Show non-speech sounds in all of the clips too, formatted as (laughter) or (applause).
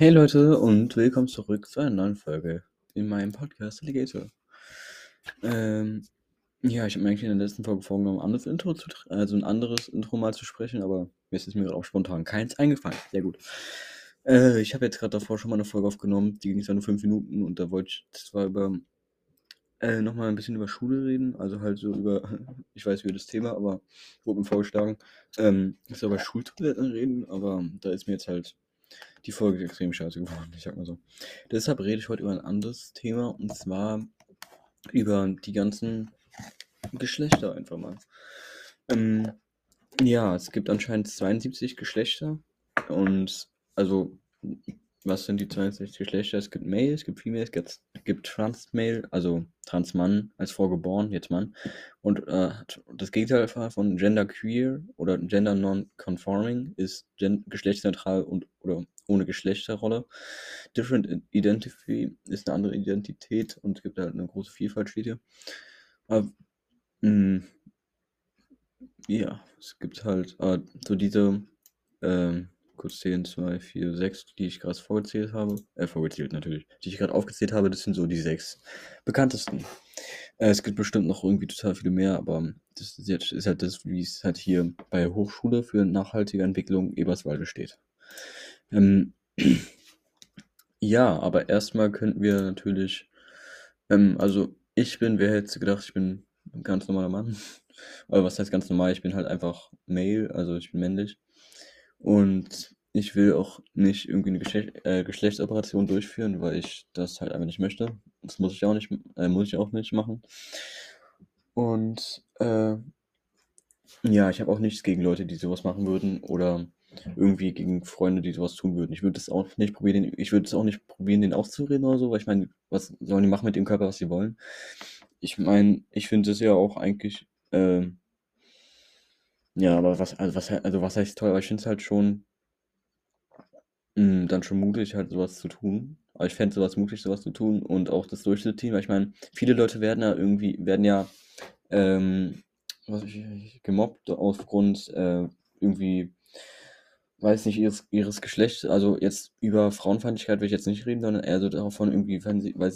Hey Leute und willkommen zurück zu einer neuen Folge in meinem Podcast Alligator. Ähm, ja, ich habe mir eigentlich in der letzten Folge vorgenommen, ein anderes Intro zu, also ein anderes Intro mal zu sprechen, aber jetzt ist mir gerade auch spontan keins eingefallen. Sehr gut. Äh, ich habe jetzt gerade davor schon mal eine Folge aufgenommen, die ging zwar nur fünf Minuten und da wollte ich zwar über äh, nochmal ein bisschen über Schule reden, also halt so über, (laughs) ich weiß über das Thema, aber wurde mir vorgeschlagen, ähm, ich soll über Schultoiletten reden, aber da ist mir jetzt halt die Folge extrem scheiße geworden, ich sag mal so. Deshalb rede ich heute über ein anderes Thema und zwar über die ganzen Geschlechter einfach mal. Ähm, ja, es gibt anscheinend 72 Geschlechter und also was sind die 62 Geschlechter? Es gibt Male, es gibt Female, es gibt, gibt Trans-Male, also Trans-Mann, als Frau geboren, jetzt Mann. Und äh, das Gegenteil von Gender Queer oder Gender Non-Conforming ist gen geschlechtsneutral und oder ohne Geschlechterrolle. Different Identity ist eine andere Identität und es gibt halt eine große Vielfalt, steht hier. Aber, mh, ja, es gibt halt äh, so diese ähm, kurz 10, 2, 4, 6, die ich gerade vorgezählt habe. Äh, vorgezählt natürlich. Die ich gerade aufgezählt habe, das sind so die sechs bekanntesten. Äh, es gibt bestimmt noch irgendwie total viele mehr, aber das ist, jetzt, ist halt das, wie es halt hier bei Hochschule für nachhaltige Entwicklung Eberswalde steht. Ähm, (clears throat) ja, aber erstmal könnten wir natürlich, ähm, also ich bin, wer hätte gedacht, ich bin ein ganz normaler Mann. (laughs) Aber was heißt ganz normal? Ich bin halt einfach male, also ich bin männlich. Und ich will auch nicht irgendwie eine Geschlecht, äh, Geschlechtsoperation durchführen, weil ich das halt einfach nicht möchte. Das muss ich auch nicht, äh, muss ich auch nicht machen. Und äh, ja, ich habe auch nichts gegen Leute, die sowas machen würden oder irgendwie gegen Freunde, die sowas tun würden. Ich würde es auch nicht probieren, ich würde es auch nicht probieren, den auszureden oder so, weil ich meine, was sollen die machen mit dem Körper, was sie wollen? Ich meine, ich finde es ja auch eigentlich, äh, ja, aber was, also was, also was heißt toll, aber ich finde es halt schon mh, hm, dann schon mutig, halt sowas zu tun. Aber ich fände sowas mutig, sowas zu tun und auch das durchzuziehen, weil ich meine, viele Leute werden ja irgendwie, werden ja ähm, was ich, gemobbt aufgrund äh, irgendwie, weiß nicht, ihres, ihres Geschlechts. Also jetzt über Frauenfeindlichkeit will ich jetzt nicht reden, sondern eher so davon irgendwie, wenn sie, weil,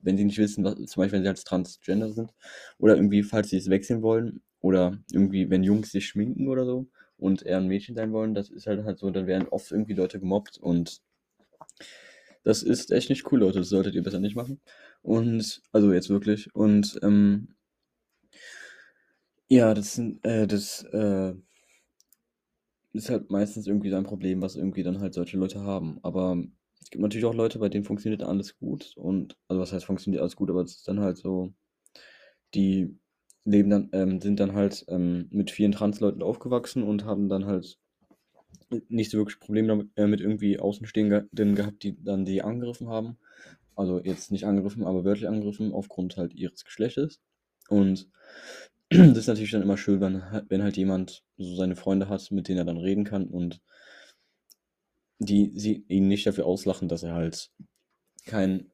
wenn sie nicht wissen, was, zum Beispiel wenn sie als Transgender sind oder irgendwie, falls sie es wechseln wollen oder irgendwie, wenn Jungs sich schminken oder so und eher ein Mädchen sein wollen, das ist halt halt so, dann werden oft irgendwie Leute gemobbt und das ist echt nicht cool, Leute. Das solltet ihr besser nicht machen. Und, also jetzt wirklich. Und, ähm, ja, das sind, äh, das, äh, ist halt meistens irgendwie so ein Problem, was irgendwie dann halt solche Leute haben. Aber es gibt natürlich auch Leute, bei denen funktioniert alles gut. Und, also was heißt funktioniert alles gut, aber es ist dann halt so, die leben dann, ähm, sind dann halt ähm, mit vielen Transleuten aufgewachsen und haben dann halt nicht so wirklich Probleme damit, äh, mit irgendwie Außenstehenden gehabt, die dann die angegriffen haben. Also jetzt nicht angegriffen, aber wörtlich angegriffen aufgrund halt ihres Geschlechtes. Und das ist natürlich dann immer schön, wenn, wenn halt jemand so seine Freunde hat, mit denen er dann reden kann und die sie ihn nicht dafür auslachen, dass er halt kein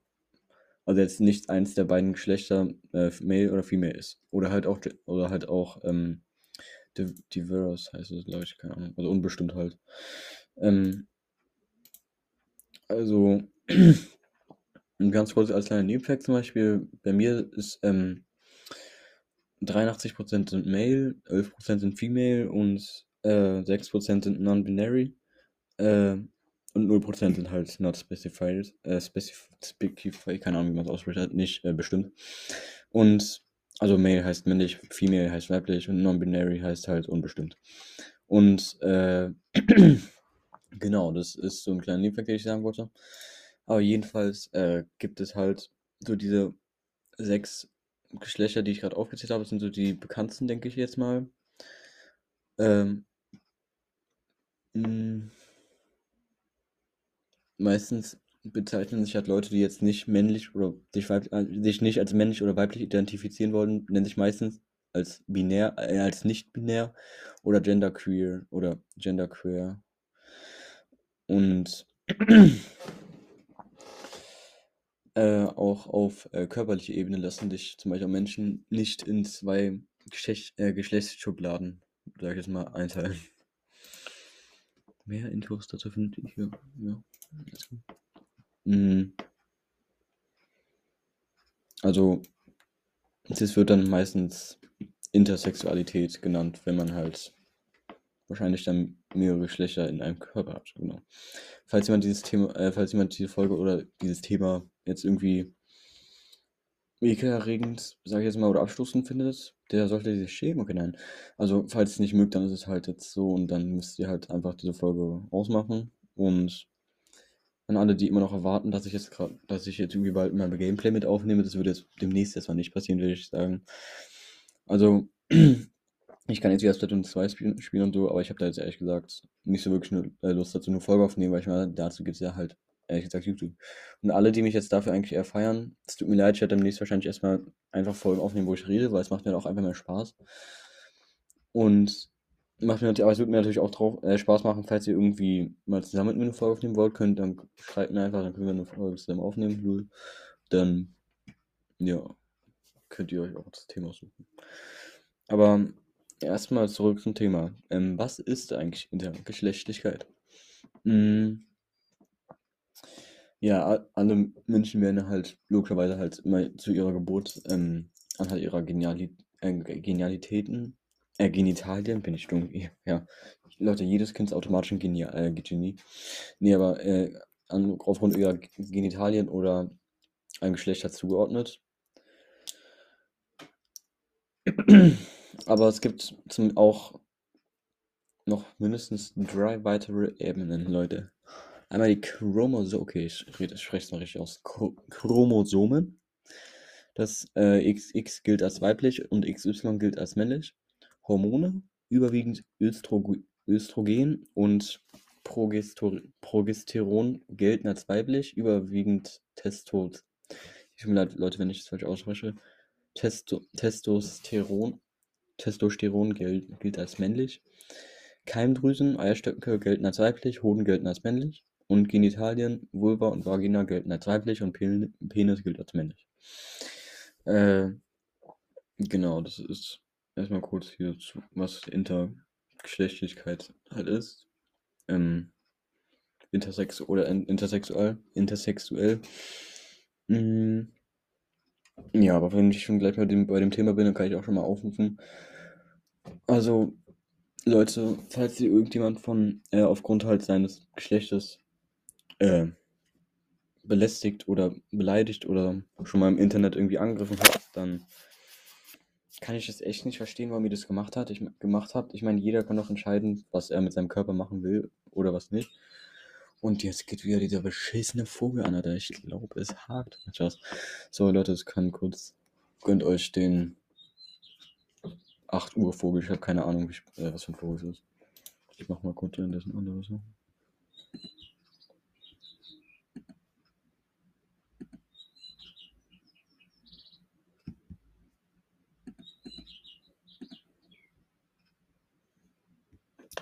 also jetzt nicht eins der beiden Geschlechter, äh, Male oder Female ist. Oder halt auch, oder halt auch, ähm, diverse heißt es, glaube ich, keine Ahnung. Also unbestimmt halt. Ähm, also, (clears throat) ganz kurz als kleiner Nebenfakt zum Beispiel, bei mir ist, ähm, 83% sind Male, 11% sind Female und äh, 6% sind Non-Binary. Äh, und 0% sind halt not specified, äh, specif specify, keine Ahnung, wie man es ausspricht, halt nicht äh, bestimmt. Und also Male heißt männlich, Female heißt weiblich und Non-Binary heißt halt unbestimmt. Und äh, (clears throat) genau, das ist so ein kleiner Nebenfakt, den ich sagen wollte. Aber jedenfalls äh, gibt es halt so diese sechs Geschlechter, die ich gerade aufgezählt habe, sind so die bekanntesten, denke ich jetzt mal. Ähm, mm, meistens bezeichnen sich halt Leute, die jetzt nicht männlich oder sich, äh, sich nicht als männlich oder weiblich identifizieren wollen, nennen sich meistens als binär, äh, als nicht binär oder genderqueer oder genderqueer. Und (clears throat) äh, auch auf äh, körperlicher Ebene lassen sich zum Beispiel Menschen nicht in zwei Geschlecht, äh, Geschlechtsschubladen, sag ich jetzt mal, einteilen. Mehr Infos dazu findet ihr hier. Ja. Mhm. Also, das wird dann meistens Intersexualität genannt, wenn man halt wahrscheinlich dann mehrere Geschlechter in einem Körper hat. Genau. Falls jemand dieses Thema, äh, falls jemand diese Folge oder dieses Thema jetzt irgendwie ekelerregend, sage ich jetzt mal, oder abstoßend findet, der sollte sich schämen. Okay, nein. Also, falls es nicht mögt, dann ist es halt jetzt so und dann müsst ihr halt einfach diese Folge ausmachen. Und an alle, die immer noch erwarten, dass ich jetzt gerade, dass ich jetzt irgendwie bald mal Gameplay mit aufnehme, das würde jetzt demnächst erstmal nicht passieren, würde ich sagen. Also, (clears throat) ich kann jetzt wieder Splatoon 2 spielen, spielen und so, aber ich habe da jetzt ehrlich gesagt nicht so wirklich eine äh, Lust dazu, eine Folge aufnehmen, weil ich meine, dazu gibt es ja halt ehrlich gesagt YouTube. Und alle, die mich jetzt dafür eigentlich eher feiern, es tut mir leid, ich werde demnächst wahrscheinlich erstmal einfach Folgen aufnehmen, wo ich rede, weil es macht mir auch einfach mehr Spaß. Und macht mir natürlich, aber es wird mir natürlich auch drauf, äh, Spaß machen, falls ihr irgendwie mal zusammen mit mir eine Folge aufnehmen wollt, könnt, dann schreibt mir einfach, dann können wir eine Folge zusammen aufnehmen. Dann, ja, könnt ihr euch auch das Thema suchen. Aber erstmal zurück zum Thema. Ähm, was ist eigentlich Intergeschlechtlichkeit? Hm, ja, alle Menschen werden halt logischerweise halt immer zu ihrer Geburt ähm, anhand ihrer Geniali äh, Genialitäten, äh, Genitalien, bin ich dumm, (laughs) ja. Leute, jedes Kind ist automatisch ein Genie, äh, Genie. Nee, aber äh, an, aufgrund ihrer Genitalien oder einem Geschlecht hat zugeordnet. (clears throat) Aber es gibt zum, auch noch mindestens drei weitere Ebenen, Leute. Einmal die Chromosomen, okay, ich, ich spreche es mal richtig aus. Chromosomen. Das äh, XX gilt als weiblich und XY gilt als männlich. Hormone, überwiegend Östro Östrogen und Progestor Progesteron gelten als weiblich, überwiegend Testo. Ich mir leid, Leute, wenn ich das falsch ausspreche. Testo Testosteron, Testosteron gilt, gilt als männlich. Keimdrüsen, Eierstöcke gelten als weiblich, Hoden gelten als männlich und Genitalien, Vulva und Vagina gelten als weiblich und Penis gilt als männlich. Äh, genau, das ist erstmal kurz hier, zu, was Intergeschlechtlichkeit halt ist. Ähm, intersex oder intersexuell, intersexuell. Mhm. Ja, aber wenn ich schon gleich bei dem, bei dem Thema bin, dann kann ich auch schon mal aufrufen. Also, Leute, falls ihr irgendjemand von äh, aufgrund halt seines Geschlechtes äh, belästigt oder beleidigt oder schon mal im Internet irgendwie angegriffen hat, dann kann ich das echt nicht verstehen, warum ihr das gemacht hat. Ich gemacht habt. Ich meine, jeder kann doch entscheiden, was er mit seinem Körper machen will oder was nicht. Und jetzt geht wieder dieser beschissene Vogel an, Alter. Ich glaube, es hakt. So, Leute, es kann kurz. Gönnt euch den 8 Uhr Vogel. Ich habe keine Ahnung, wie, äh, was für ein Vogel es ist. Ich mach mal kurz währenddessen andere Sachen.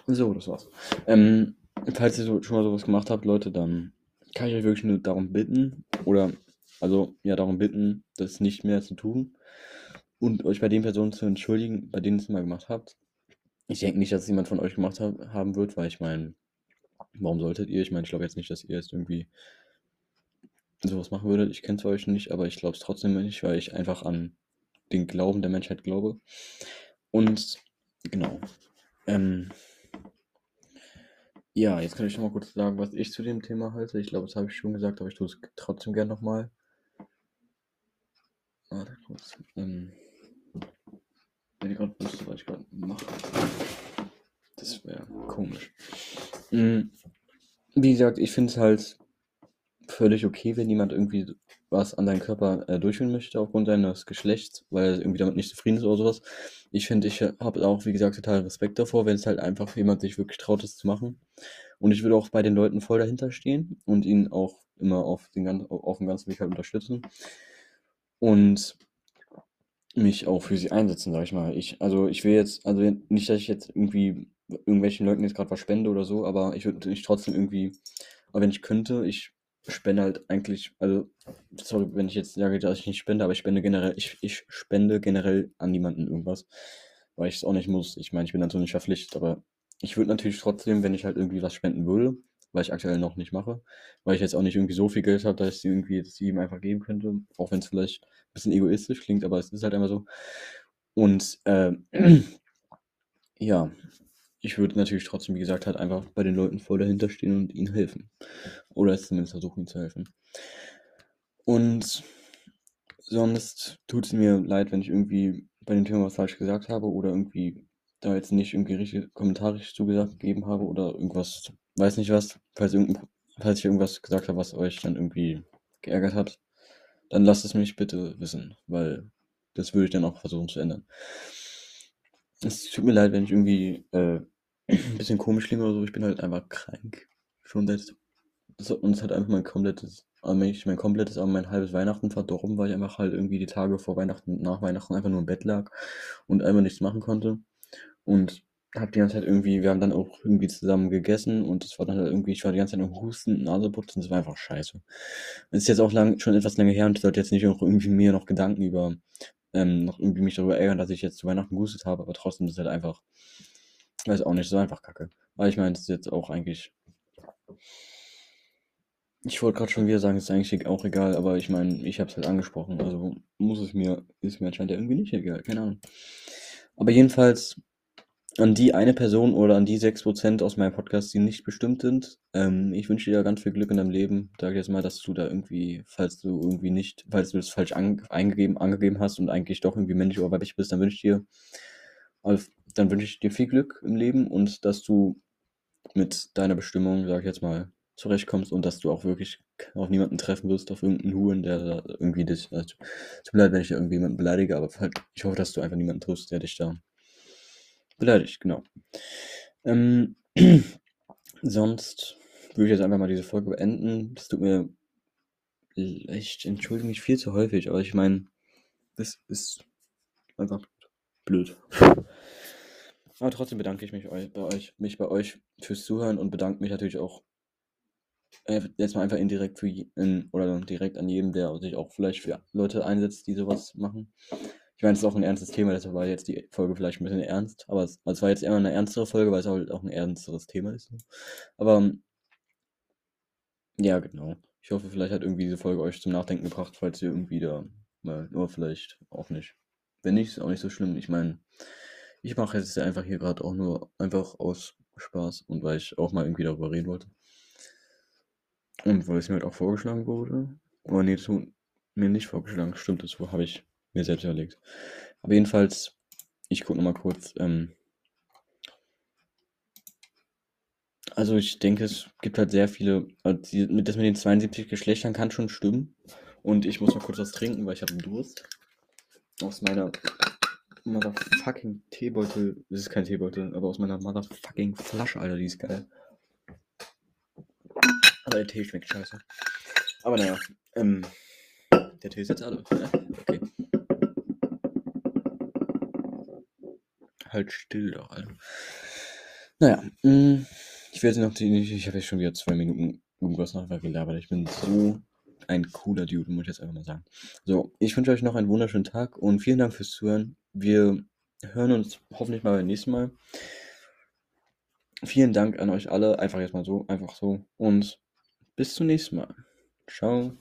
So, das war's. Ähm, falls ihr so, schon mal sowas gemacht habt, Leute, dann kann ich euch wirklich nur darum bitten, oder also ja, darum bitten, das nicht mehr zu tun und euch bei den Personen zu entschuldigen, bei denen ihr es mal gemacht habt. Ich denke nicht, dass es jemand von euch gemacht ha haben wird, weil ich meine, warum solltet ihr? Ich meine, ich glaube jetzt nicht, dass ihr jetzt irgendwie sowas machen würdet. Ich kenne es euch nicht, aber ich glaube es trotzdem nicht, weil ich einfach an den Glauben der Menschheit glaube. Und genau. Ähm, ja, jetzt kann ich noch mal kurz sagen, was ich zu dem Thema halte. Ich glaube, das habe ich schon gesagt, aber ich tue es trotzdem gerne nochmal. Warte kurz. Ähm, wenn ich gerade wüsste, was ich gerade mache. Das wäre komisch. Mhm. Wie gesagt, ich finde es halt völlig okay, wenn jemand irgendwie was an deinem Körper äh, durchführen möchte aufgrund deines Geschlechts, weil er irgendwie damit nicht zufrieden ist oder sowas. Ich finde, ich habe auch, wie gesagt, total Respekt davor, wenn es halt einfach jemand sich wirklich traut, das zu machen. Und ich würde auch bei den Leuten voll dahinter stehen und ihn auch immer auf, den, auf dem ganzen Weg halt unterstützen. Und mich auch für sie einsetzen, sag ich mal. Ich, also ich will jetzt, also nicht, dass ich jetzt irgendwie irgendwelchen Leuten jetzt gerade was spende oder so, aber ich würde mich trotzdem irgendwie, aber wenn ich könnte, ich spende halt eigentlich, also, sorry, wenn ich jetzt sage, dass ich nicht spende, aber ich spende generell, ich, ich spende generell an niemanden irgendwas, weil ich es auch nicht muss. Ich meine, ich bin dazu nicht verpflichtet, aber ich würde natürlich trotzdem, wenn ich halt irgendwie was spenden würde, weil ich aktuell noch nicht mache, weil ich jetzt auch nicht irgendwie so viel Geld habe, dass ich sie irgendwie ich ihm einfach geben könnte, auch wenn es vielleicht ein bisschen egoistisch klingt, aber es ist halt immer so. Und äh, (clears throat) ja, ich würde natürlich trotzdem, wie gesagt, halt einfach bei den Leuten voll dahinter stehen und ihnen helfen. Oder zumindest versuchen, ihnen zu helfen. Und sonst tut es mir leid, wenn ich irgendwie bei dem Thema was falsch gesagt habe oder irgendwie da jetzt nicht irgendwie richtige Kommentare zugesagt gegeben habe oder irgendwas, weiß nicht was, falls, falls ich irgendwas gesagt habe, was euch dann irgendwie geärgert hat, dann lasst es mich bitte wissen, weil das würde ich dann auch versuchen zu ändern. Es tut mir leid, wenn ich irgendwie äh, ein bisschen komisch klinge oder so. Ich bin halt einfach krank. Schon seit. Und es hat einfach mein komplettes, mein komplettes, aber mein halbes Weihnachten verdorben, weil ich einfach halt irgendwie die Tage vor Weihnachten und nach Weihnachten einfach nur im Bett lag und einfach nichts machen konnte. Und hab die ganze Zeit irgendwie, wir haben dann auch irgendwie zusammen gegessen und es war dann halt irgendwie, ich war die ganze Zeit im Husten, Naseputzen, das war einfach scheiße. Es ist jetzt auch lang, schon etwas länger her und ich sollte jetzt nicht auch irgendwie mir noch Gedanken über, ähm, noch irgendwie mich darüber ärgern, dass ich jetzt zu Weihnachten gehustet habe, aber trotzdem ist es halt einfach, weiß auch nicht, so einfach kacke. Weil ich meine, das ist jetzt auch eigentlich. Ich wollte gerade schon wieder sagen, es ist eigentlich auch egal, aber ich meine, ich habe es halt angesprochen, also muss es mir, ist mir anscheinend ja irgendwie nicht egal, keine Ahnung. Aber jedenfalls an die eine Person oder an die 6% aus meinem Podcast, die nicht bestimmt sind, ähm, ich wünsche dir ganz viel Glück in deinem Leben. Sag jetzt mal, dass du da irgendwie, falls du irgendwie nicht, falls du das falsch an, eingegeben, angegeben hast und eigentlich doch irgendwie männlich oder weiblich bist, dann wünsche ich dir dann wünsche ich dir viel Glück im Leben und dass du mit deiner Bestimmung, sag ich jetzt mal, zurechtkommst und dass du auch wirklich auf niemanden treffen wirst, auf irgendeinen Huren, der da irgendwie dich, also, tut mir wenn ich irgendwie jemanden beleidige, aber halt, ich hoffe, dass du einfach niemanden triffst, der dich da beleidigt, genau. Ähm, (clears throat) sonst würde ich jetzt einfach mal diese Folge beenden. Das tut mir echt, entschuldige mich viel zu häufig, aber ich meine, das ist einfach blöd. Aber trotzdem bedanke ich mich bei euch, mich bei euch fürs Zuhören und bedanke mich natürlich auch äh, jetzt mal einfach indirekt für in, oder direkt an jedem, der sich auch vielleicht für Leute einsetzt, die sowas machen. Ich meine, es ist auch ein ernstes Thema, deshalb war jetzt die Folge vielleicht ein bisschen ernst, aber es, also es war jetzt eher eine ernstere Folge, weil es halt auch ein ernsteres Thema ist. Aber ja, genau. Ich hoffe, vielleicht hat irgendwie diese Folge euch zum Nachdenken gebracht, falls ihr irgendwie da mal, nur vielleicht auch nicht. Wenn nicht, ist auch nicht so schlimm. Ich meine, ich mache jetzt einfach hier gerade auch nur einfach aus Spaß und weil ich auch mal irgendwie darüber reden wollte. Und weil es mir halt auch vorgeschlagen wurde. Aber nee, das wurde mir nicht vorgeschlagen. Stimmt, das habe ich mir selbst überlegt. Aber jedenfalls, ich gucke nochmal kurz. Ähm, also ich denke, es gibt halt sehr viele, also das mit den 72 Geschlechtern kann schon stimmen. Und ich muss mal kurz was trinken, weil ich habe einen Durst. Aus meiner motherfucking Teebeutel. Das ist kein Teebeutel, aber aus meiner motherfucking Flasche, Alter, die ist geil. Aber der Tee schmeckt scheiße. Aber naja, ähm, der Tee ist jetzt alle. Ne? Okay. Halt still doch, Alter. Naja, mh, mm, ich werde noch die, ich habe jetzt schon wieder zwei Minuten irgendwas nachher gelabert. Ich bin so ein cooler Dude, muss ich jetzt einfach mal sagen. So, ich wünsche euch noch einen wunderschönen Tag und vielen Dank fürs Zuhören. Wir hören uns hoffentlich mal beim nächsten Mal. Vielen Dank an euch alle. Einfach jetzt mal so, einfach so. Und bis zum nächsten Mal. Ciao.